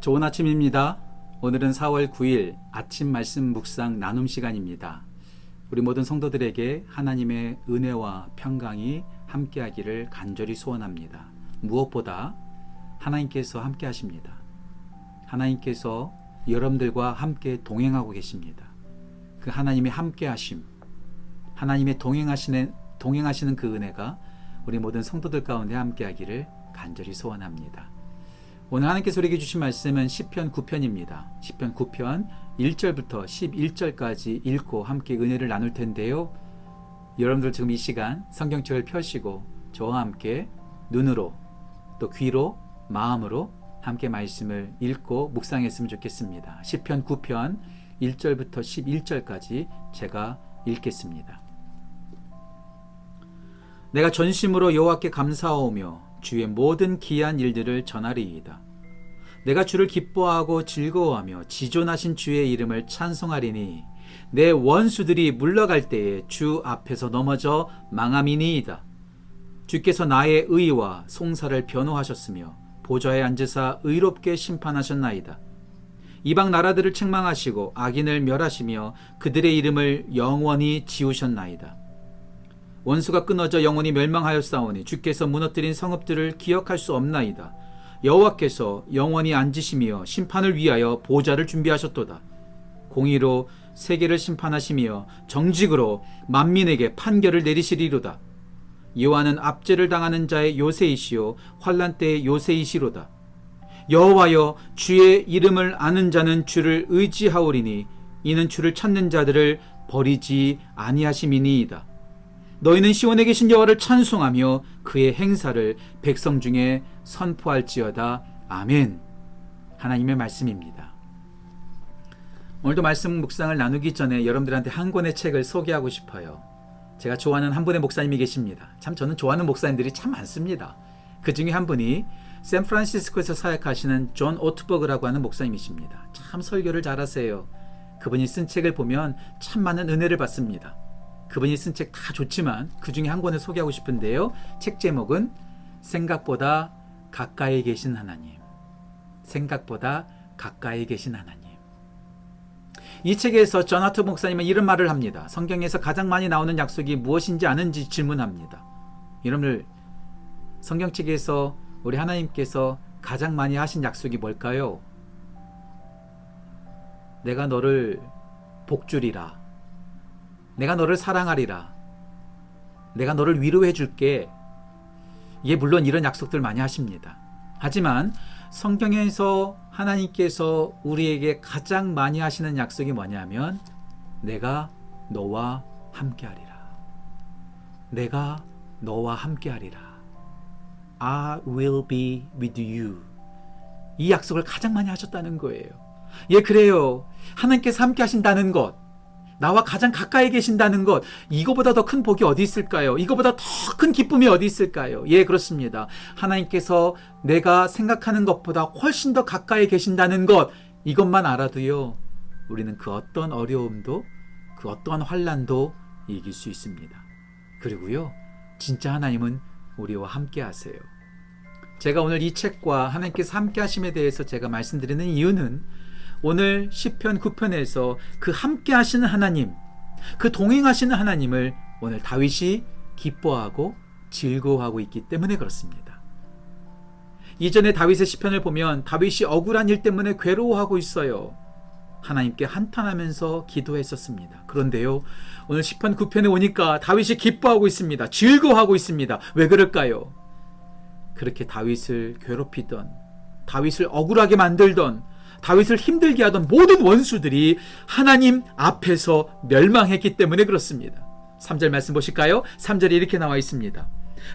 좋은 아침입니다. 오늘은 4월 9일 아침 말씀 묵상 나눔 시간입니다. 우리 모든 성도들에게 하나님의 은혜와 평강이 함께하기를 간절히 소원합니다. 무엇보다 하나님께서 함께 하십니다. 하나님께서 여러분들과 함께 동행하고 계십니다. 그 하나님의 함께 하심, 하나님의 동행하시는, 동행하시는 그 은혜가 우리 모든 성도들 가운데 함께 하기를 간절히 소원합니다. 오늘 하나님께서 우리에게 주신 말씀은 시편 9편입니다. 시편 9편 1절부터 11절까지 읽고 함께 은혜를 나눌 텐데요. 여러분들 지금 이 시간 성경책을 펴시고 저와 함께 눈으로 또 귀로 마음으로 함께 말씀을 읽고 묵상했으면 좋겠습니다. 시편 9편 1절부터 11절까지 제가 읽겠습니다. 내가 전심으로 여호와께 감사하오며 주의 모든 기한 일들을 전하리이다. 내가 주를 기뻐하고 즐거워하며 지존하신 주의 이름을 찬송하리니 내 원수들이 물러갈 때에 주 앞에서 넘어져 망함이니이다. 주께서 나의 의와 송사를 변호하셨으며 보좌에 앉으사 의롭게 심판하셨나이다. 이방 나라들을 책망하시고 악인을 멸하시며 그들의 이름을 영원히 지우셨나이다. 원수가 끊어져 영원히 멸망하였사오니 주께서 무너뜨린 성읍들을 기억할 수 없나이다. 여호와께서 영원히 앉으시며 심판을 위하여 보좌를 준비하셨도다. 공의로 세계를 심판하시며 정직으로 만민에게 판결을 내리시리로다. 여호와는 압제를 당하는 자의 요새이시요 환란 때의 요새이시로다. 여호와여 주의 이름을 아는 자는 주를 의지하오리니 이는 주를 찾는 자들을 버리지 아니하심이니이다. 너희는 시온에 계신 여호와를 찬송하며 그의 행사를 백성 중에 선포할지어다. 아멘. 하나님의 말씀입니다. 오늘도 말씀 묵상을 나누기 전에 여러분들한테 한 권의 책을 소개하고 싶어요. 제가 좋아하는 한 분의 목사님이 계십니다. 참 저는 좋아하는 목사님들이 참 많습니다. 그 중에 한 분이 샌프란시스코에서 사역하시는 존 오트버그라고 하는 목사님이십니다. 참 설교를 잘하세요. 그분이 쓴 책을 보면 참 많은 은혜를 받습니다. 그분이 쓴 책 다 좋지만 그 중에 한 권을 소개하고 싶은데요. 책 제목은 생각보다 가까이 계신 하나님. 생각보다 가까이 계신 하나님. 이 책에서 전하트 목사님은 이런 말을 합니다. 성경에서 가장 많이 나오는 약속이 무엇인지 아는지 질문합니다. 여러분들 성경책에서 우리 하나님께서 가장 많이 하신 약속이 뭘까요? 내가 너를 복주리라. 내가 너를 사랑하리라. 내가 너를 위로해 줄게. 예, 물론 이런 약속들 많이 하십니다. 하지만 성경에서 하나님께서 우리에게 가장 많이 하시는 약속이 뭐냐면 내가 너와 함께하리라. 내가 너와 함께하리라. I will be with you. 이 약속을 가장 많이 하셨다는 거예요. 예, 그래요. 하나님께서 함께 하신다는 것. 나와 가장 가까이 계신다는 것, 이거보다 더 큰 복이 어디 있을까요? 이거보다 더 큰 기쁨이 어디 있을까요? 예, 그렇습니다. 하나님께서 내가 생각하는 것보다 훨씬 더 가까이 계신다는 것, 이것만 알아도요, 우리는 그 어떤 어려움도, 그 어떠한 환란도 이길 수 있습니다. 그리고요, 진짜 하나님은 우리와 함께 하세요. 제가 오늘 이 책과 하나님께서 함께 하심에 대해서 제가 말씀드리는 이유는 오늘 시편 9편에서 그 함께 하시는 하나님, 그 동행하시는 하나님을 오늘 다윗이 기뻐하고 즐거워하고 있기 때문에 그렇습니다. 이전에 다윗의 시편을 보면 다윗이 억울한 일 때문에 괴로워하고 있어요. 하나님께 한탄하면서 기도했었습니다. 그런데요, 오늘 시편 9편에 오니까 다윗이 기뻐하고 있습니다. 즐거워하고 있습니다. 왜 그럴까요? 그렇게 다윗을 괴롭히던, 다윗을 억울하게 만들던, 다윗을 힘들게 하던 모든 원수들이 하나님 앞에서 멸망했기 때문에 그렇습니다. 3절 말씀 보실까요? 3절에 이렇게 나와 있습니다.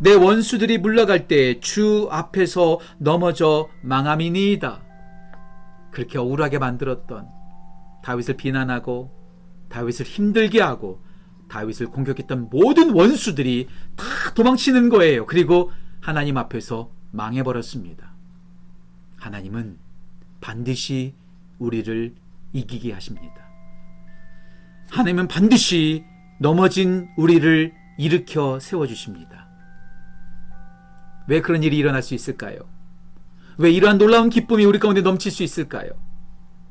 내 원수들이 물러갈 때 주 앞에서 넘어져 망함이니이다. 그렇게 억울하게 만들었던 다윗을 비난하고 다윗을 힘들게 하고 다윗을 공격했던 모든 원수들이 다 도망치는 거예요. 그리고 하나님 앞에서 망해버렸습니다. 하나님은 반드시 우리를 이기게 하십니다. 하나님은 반드시 넘어진 우리를 일으켜 세워주십니다. 왜 그런 일이 일어날 수 있을까요? 왜 이러한 놀라운 기쁨이 우리 가운데 넘칠 수 있을까요?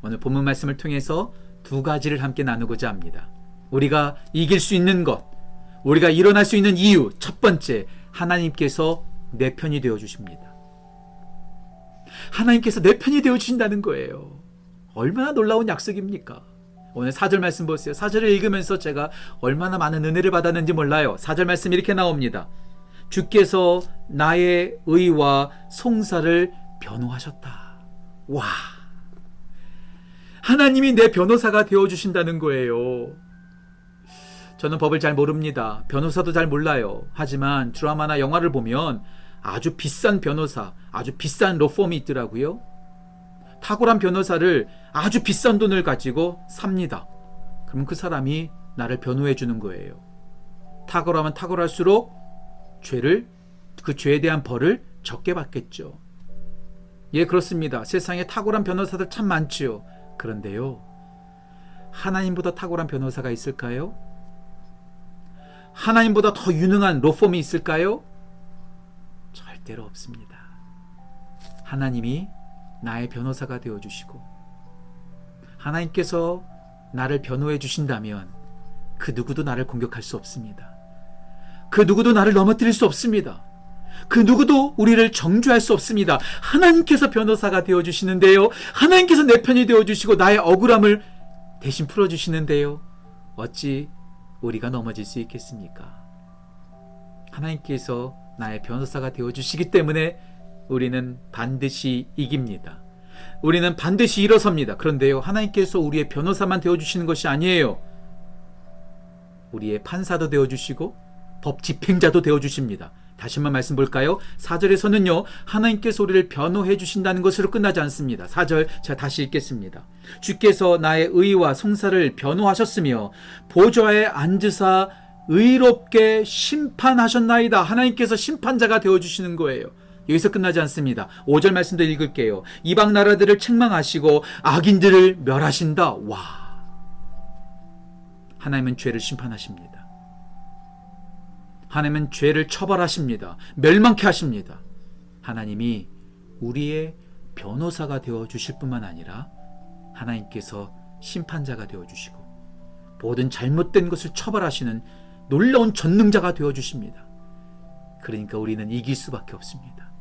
오늘 본문 말씀을 통해서 두 가지를 함께 나누고자 합니다. 우리가 이길 수 있는 것, 우리가 일어날 수 있는 이유, 첫 번째, 하나님께서 내 편이 되어 주십니다. 하나님께서 내 편이 되어 주신다는 거예요. 얼마나 놀라운 약속입니까? 오늘 사절 말씀 보세요. 사절을 읽으면서 제가 얼마나 많은 은혜를 받았는지 몰라요. 사절 말씀 이렇게 나옵니다. 주께서 나의 의와 송사를 변호하셨다. 와. 하나님이 내 변호사가 되어 주신다는 거예요. 저는 법을 잘 모릅니다. 변호사도 잘 몰라요. 하지만 드라마나 영화를 보면 아주 비싼 변호사, 아주 비싼 로펌이 있더라고요. 탁월한 변호사를 아주 비싼 돈을 가지고 삽니다. 그럼 그 사람이 나를 변호해 주는 거예요. 탁월하면 탁월할수록 죄를 그 죄에 대한 벌을 적게 받겠죠. 예, 그렇습니다. 세상에 탁월한 변호사들 참 많지요. 그런데요. 하나님보다 탁월한 변호사가 있을까요? 하나님보다 더 유능한 로펌이 있을까요? 절대로 없습니다. 하나님이 나의 변호사가 되어 주시고 하나님께서 나를 변호해 주신다면 그 누구도 나를 공격할 수 없습니다. 그 누구도 나를 넘어뜨릴 수 없습니다. 그 누구도 우리를 정죄할 수 없습니다. 하나님께서 변호사가 되어 주시는데요. 하나님께서 내 편이 되어 주시고 나의 억울함을 대신 풀어 주시는데요. 어찌 우리가 넘어질 수 있겠습니까? 하나님께서 나의 변호사가 되어 주시기 때문에 우리는 반드시 이깁니다. 우리는 반드시 일어섭니다. 그런데요, 하나님께서 우리의 변호사만 되어 주시는 것이 아니에요. 우리의 판사도 되어 주시고 법 집행자도 되어 주십니다. 다시 한번 말씀 볼까요? 4절에서는요, 하나님께서 우리를 변호해 주신다는 것으로 끝나지 않습니다. 4절 제가 다시 읽겠습니다. 주께서 나의 의와 송사를 변호하셨으며 보좌에 앉으사 의롭게 심판하셨나이다. 하나님께서 심판자가 되어 주시는 거예요. 여기서 끝나지 않습니다. 5절 말씀도 읽을게요. 이방 나라들을 책망하시고 악인들을 멸하신다. 와. 하나님은 죄를 심판하십니다. 하나님은 죄를 처벌하십니다. 멸망케 하십니다. 하나님이 우리의 변호사가 되어 주실 뿐만 아니라 하나님께서 심판자가 되어 주시고 모든 잘못된 것을 처벌하시는 놀라운 전능자가 되어 주십니다. 그러니까 우리는 이길 수밖에 없습니다.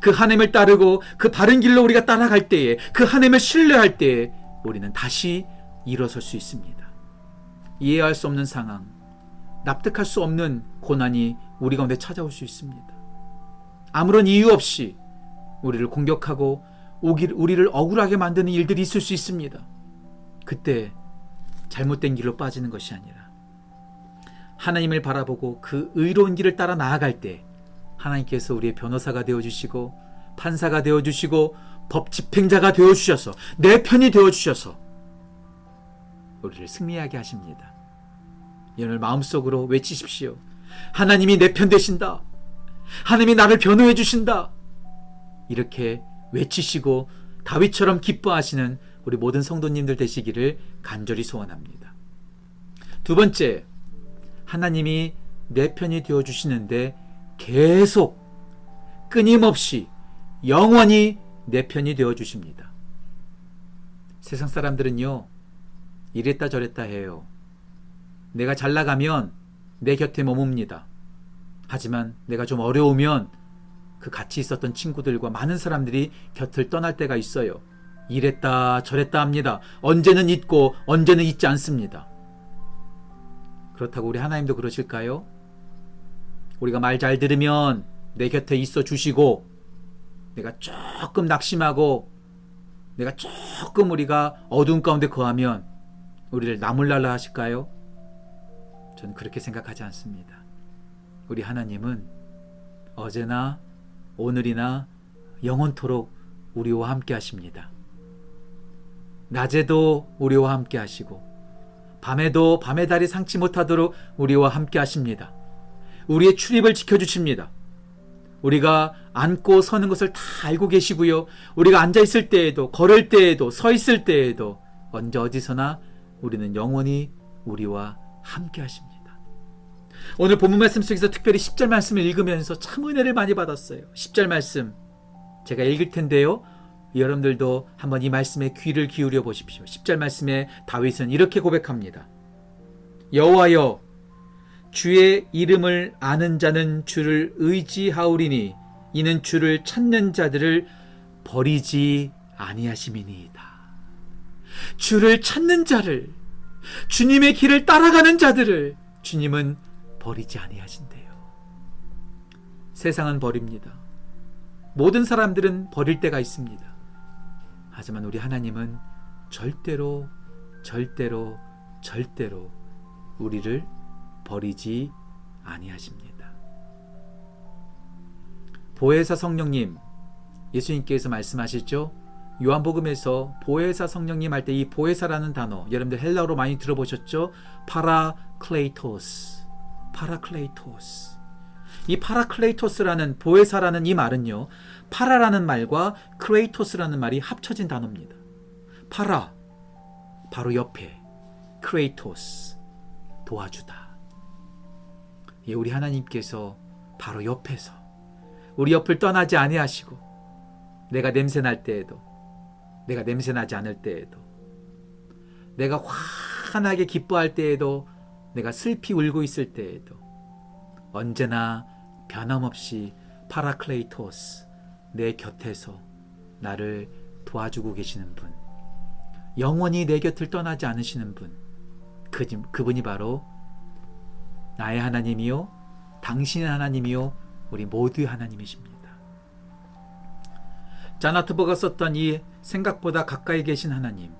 그 하나님을 따르고 그 바른 길로 우리가 따라갈 때에 그 하나님을 신뢰할 때에 우리는 다시 일어설 수 있습니다. 이해할 수 없는 상황, 납득할 수 없는 고난이 우리 가운데 찾아올 수 있습니다. 아무런 이유 없이 우리를 공격하고 우리를 억울하게 만드는 일들이 있을 수 있습니다. 그때 잘못된 길로 빠지는 것이 아니라 하나님을 바라보고 그 의로운 길을 따라 나아갈 때 하나님께서 우리의 변호사가 되어 주시고 판사가 되어 주시고 법 집행자가 되어 주셔서 내 편이 되어 주셔서 우리를 승리하게 하십니다. 오늘 마음속으로 외치십시오. 하나님이 내 편 되신다. 하나님이 나를 변호해 주신다. 이렇게 외치시고 다윗처럼 기뻐하시는 우리 모든 성도님들 되시기를 간절히 소원합니다. 두 번째, 하나님이 내 편이 되어 주시는데 계속 끊임없이 영원히 내 편이 되어 주십니다. 세상 사람들은요, 이랬다 저랬다 해요. 내가 잘 나가면 내 곁에 머뭅니다. 하지만 내가 좀 어려우면 그 같이 있었던 친구들과 많은 사람들이 곁을 떠날 때가 있어요. 이랬다 저랬다 합니다. 언제는 잊고 언제는 잊지 않습니다. 그렇다고 우리 하나님도 그러실까요? 우리가 말 잘 들으면 내 곁에 있어 주시고 내가 조금 낙심하고 내가 조금 우리가 어두운 가운데 거하면 우리를 나물날라 하실까요? 저는 그렇게 생각하지 않습니다. 우리 하나님은 어제나 오늘이나 영원토록 우리와 함께 하십니다. 낮에도 우리와 함께 하시고 밤에도 밤의 달이 상치 못하도록 우리와 함께 하십니다. 우리의 출입을 지켜주십니다. 우리가 앉고 서는 것을 다 알고 계시고요. 우리가 앉아 있을 때에도, 걸을 때에도, 서 있을 때에도, 언제 어디서나 우리는 영원히 우리와 함께 하십니다. 오늘 본문 말씀 속에서 특별히 10절 말씀을 읽으면서 참 은혜를 많이 받았어요. 10절 말씀. 제가 읽을 텐데요. 여러분들도 한번 이 말씀에 귀를 기울여 보십시오. 10절 말씀에 다윗은 이렇게 고백합니다. 여호와여 주의 이름을 아는 자는 주를 의지하오리니 이는 주를 찾는 자들을 버리지 아니하심이니이다. 주를 찾는 자를 주님의 길을 따라가는 자들을 주님은 버리지 아니하신대요. 세상은 버립니다. 모든 사람들은 버릴 때가 있습니다. 하지만 우리 하나님은 절대로 절대로 절대로 우리를 버리지 아니하십니다. 보혜사 성령님 예수님께서 말씀하셨죠? 요한복음에서 보혜사 성령님 할 때 이 보혜사라는 단어 여러분들 헬라어로 많이 들어보셨죠? 파라클레이토스 파라클레이토스 이 파라클레이토스라는 보혜사라는 이 말은요 파라라는 말과 클레이토스라는 말이 합쳐진 단어입니다. 파라 바로 옆에 클레이토스 도와주다. 예, 우리 하나님께서 바로 옆에서 우리 옆을 떠나지 아니하시고 내가 냄새 날 때에도 내가 냄새 나지 않을 때에도 내가 환하게 기뻐할 때에도 내가 슬피 울고 있을 때에도 언제나 변함없이 파라클레이토스 내 곁에서 나를 도와주고 계시는 분 영원히 내 곁을 떠나지 않으시는 분 그, 그분이 바로 나의 하나님이요 당신의 하나님이요 우리 모두의 하나님이십니다. 자나트버가 썼던 이 생각보다 가까이 계신 하나님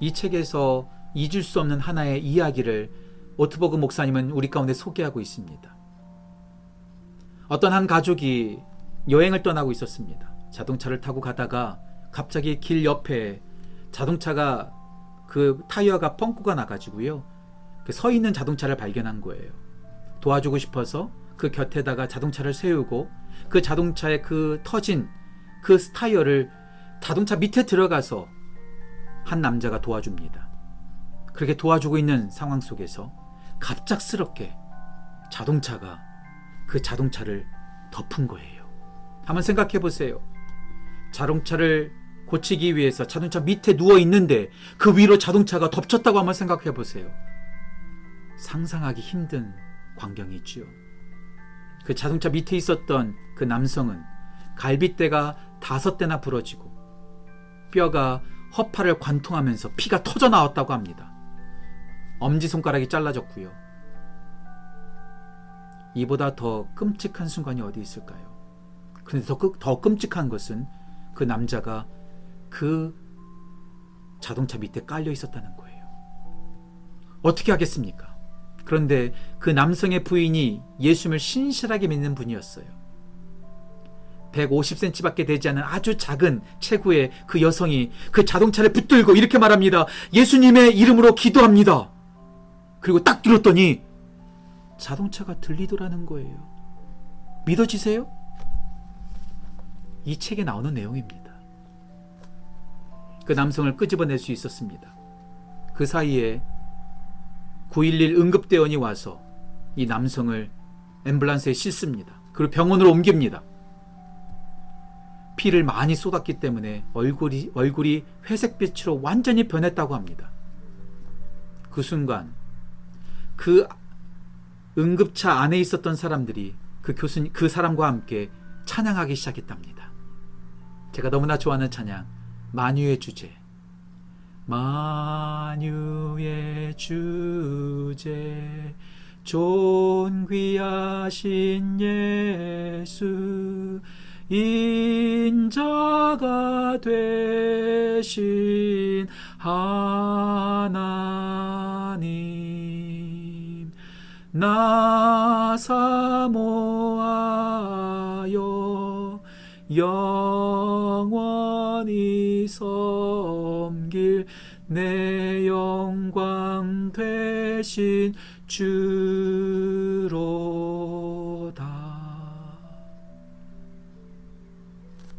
이 책에서 잊을 수 없는 하나의 이야기를 오트버그 목사님은 우리 가운데 소개하고 있습니다. 어떤 한 가족이 여행을 떠나고 있었습니다. 자동차를 타고 가다가 갑자기 길 옆에 자동차가 그 타이어가 뻥꾸가 나가지고요. 그 서 있는 자동차를 발견한 거예요. 도와주고 싶어서 그 곁에다가 자동차를 세우고 그 자동차의 그 터진 그 타이어를 자동차 밑에 들어가서 한 남자가 도와줍니다. 그렇게 도와주고 있는 상황 속에서 갑작스럽게 자동차가 그 자동차를 덮은 거예요. 한번 생각해 보세요. 자동차를 고치기 위해서 자동차 밑에 누워 있는데 그 위로 자동차가 덮쳤다고 한번 생각해 보세요. 상상하기 힘든 광경이지요. 그 자동차 밑에 있었던 그 남성은 갈비뼈가 다섯 대나 부러지고 뼈가 허파를 관통하면서 피가 터져 나왔다고 합니다. 엄지손가락이 잘라졌고요. 이보다 더 끔찍한 순간이 어디 있을까요? 그런데 더, 더 끔찍한 것은 그 남자가 그 자동차 밑에 깔려 있었다는 거예요. 어떻게 하겠습니까? 그런데 그 남성의 부인이 예수님을 신실하게 믿는 분이었어요. 150cm밖에 되지 않은 아주 작은 체구의 그 여성이 그 자동차를 붙들고 이렇게 말합니다. 예수님의 이름으로 기도합니다. 그리고 딱 들었더니 자동차가 들리더라는 거예요. 믿어지세요? 이 책에 나오는 내용입니다. 그 남성을 끄집어낼 수 있었습니다. 그 사이에 911 응급대원이 와서 이 남성을 앰뷸런스에 싣습니다. 그리고 병원으로 옮깁니다. 피를 많이 쏟았기 때문에 얼굴이, 얼굴이 회색빛으로 완전히 변했다고 합니다. 그 순간 그 응급차 안에 있었던 사람들이 그 교수님, 그 사람과 함께 찬양하기 시작했답니다. 제가 너무나 좋아하는 찬양, 만유의 주제. 만유의 주제, 존귀하신 예수, 인자가 되신 하나님 나 사모하여 영원히 섬길 내 영광 되신 주로다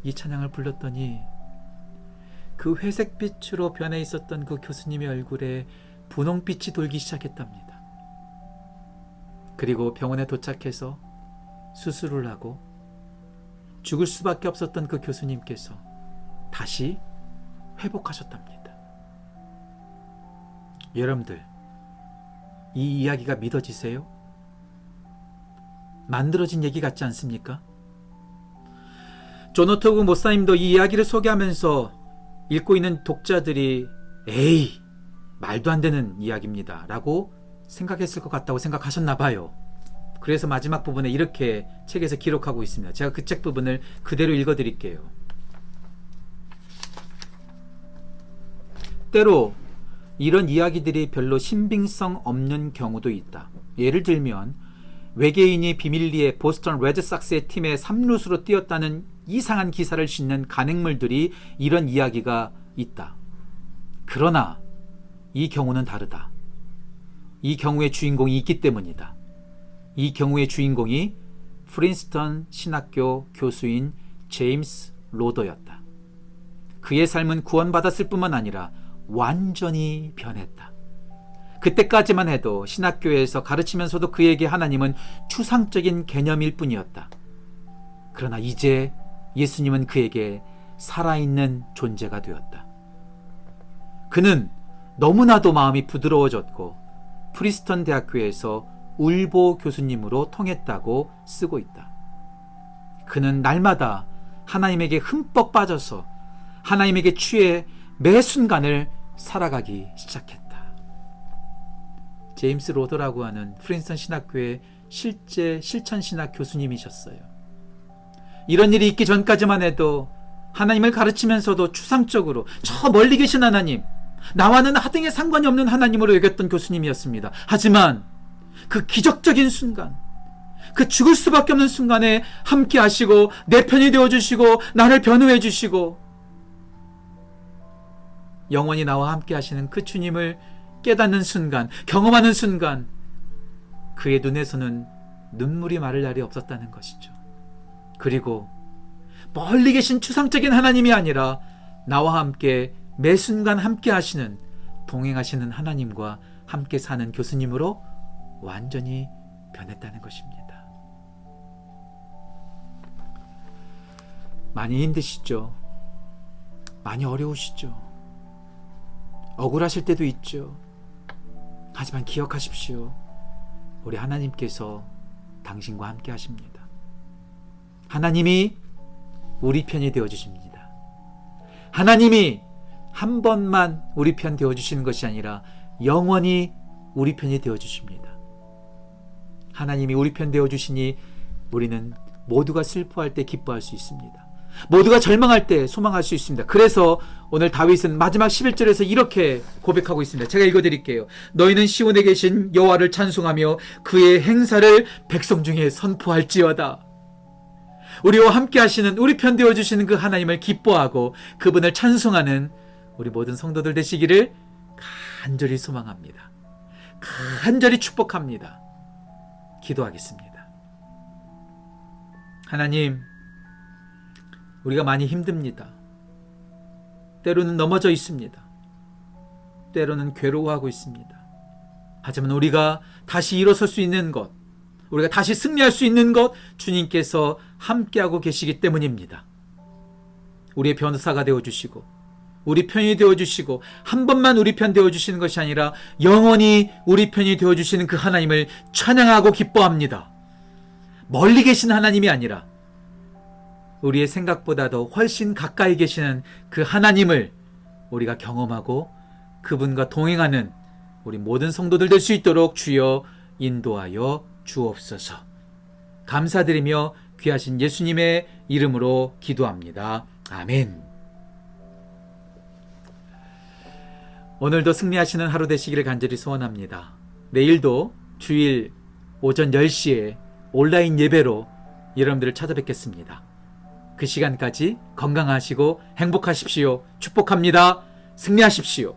이 찬양을 불렀더니 그 회색빛으로 변해 있었던 그 교수님의 얼굴에 분홍빛이 돌기 시작했답니다. 그리고 병원에 도착해서 수술을 하고 죽을 수밖에 없었던 그 교수님께서 다시 회복하셨답니다. 여러분들, 이 이야기가 믿어지세요? 만들어진 얘기 같지 않습니까? 조노토그 모사님도 이 이야기를 소개하면서 읽고 있는 독자들이 에이 말도 안 되는 이야기입니다 라고 생각했을 것 같다고 생각하셨나 봐요. 그래서 마지막 부분에 이렇게 책에서 기록하고 있습니다. 제가 그 책 부분을 그대로 읽어 드릴게요. 때로 이런 이야기들이 별로 신빙성 없는 경우도 있다. 예를 들면 외계인이 비밀리에 보스턴 레드삭스의 팀의 3루수로 뛰었다는 이상한 기사를 싣는 간행물들이 이런 이야기가 있다. 그러나 이 경우는 다르다. 이 경우의 주인공이 있기 때문이다. 이 경우의 주인공이 프린스턴 신학교 교수인 제임스 로더였다. 그의 삶은 구원받았을 뿐만 아니라 완전히 변했다. 그때까지만 해도 신학교에서 가르치면서도 그에게 하나님은 추상적인 개념일 뿐이었다. 그러나 이제 예수님은 그에게 살아있는 존재가 되었다. 그는 너무나도 마음이 부드러워졌고 프리스턴 대학교에서 울보 교수님으로 통했다고 쓰고 있다. 그는 날마다 하나님에게 흠뻑 빠져서 하나님에게 취해 매 순간을 살아가기 시작했다. 제임스 로더라고 하는 프린스턴 신학교의 실제 실천 신학 교수님이셨어요. 이런 일이 있기 전까지만 해도 하나님을 가르치면서도 추상적으로 저 멀리 계신 하나님, 나와는 하등의 상관이 없는 하나님으로 여겼던 교수님이었습니다. 하지만 그 기적적인 순간, 그 죽을 수밖에 없는 순간에 함께 하시고 내 편이 되어 주시고 나를 변호해 주시고 영원히 나와 함께 하시는 그 주님을 깨닫는 순간, 경험하는 순간 그의 눈에서는 눈물이 마를 날이 없었다는 것이죠. 그리고 멀리 계신 추상적인 하나님이 아니라 나와 함께 매 순간 함께 하시는 동행하시는 하나님과 함께 사는 교수님으로 완전히 변했다는 것입니다. 많이 힘드시죠? 많이 어려우시죠? 억울하실 때도 있죠. 하지만 기억하십시오. 우리 하나님께서 당신과 함께 하십니다. 하나님이 우리 편이 되어 주십니다. 하나님이 한 번만 우리 편 되어 주시는 것이 아니라 영원히 우리 편이 되어 주십니다. 하나님이 우리 편 되어 주시니 우리는 모두가 슬퍼할 때 기뻐할 수 있습니다. 모두가 절망할 때 소망할 수 있습니다. 그래서 오늘 다윗은 마지막 11절에서 이렇게 고백하고 있습니다. 제가 읽어 드릴게요. 너희는 시온에 계신 여호와를 찬송하며 그의 행사를 백성 중에 선포할지어다. 우리와 함께 하시는 우리 편 되어 주시는 그 하나님을 기뻐하고 그분을 찬송하는 우리 모든 성도들 되시기를 간절히 소망합니다. 간절히 축복합니다. 기도하겠습니다. 하나님, 우리가 많이 힘듭니다. 때로는 넘어져 있습니다. 때로는 괴로워하고 있습니다. 하지만 우리가 다시 일어설 수 있는 것, 우리가 다시 승리할 수 있는 것, 주님께서 함께하고 계시기 때문입니다. 우리의 변호사가 되어주시고, 우리 편이 되어주시고, 한 번만 우리 편 되어주시는 것이 아니라, 영원히 우리 편이 되어주시는 그 하나님을 찬양하고 기뻐합니다. 멀리 계신 하나님이 아니라, 우리의 생각보다도 훨씬 가까이 계시는 그 하나님을 우리가 경험하고 그분과 동행하는 우리 모든 성도들 될 수 있도록 주여 인도하여 주옵소서. 감사드리며 귀하신 예수님의 이름으로 기도합니다. 아멘. 오늘도 승리하시는 하루 되시기를 간절히 소원합니다. 내일도 주일 오전 10시에 온라인 예배로 여러분들을 찾아뵙겠습니다. 그 시간까지 건강하시고 행복하십시오. 축복합니다. 승리하십시오.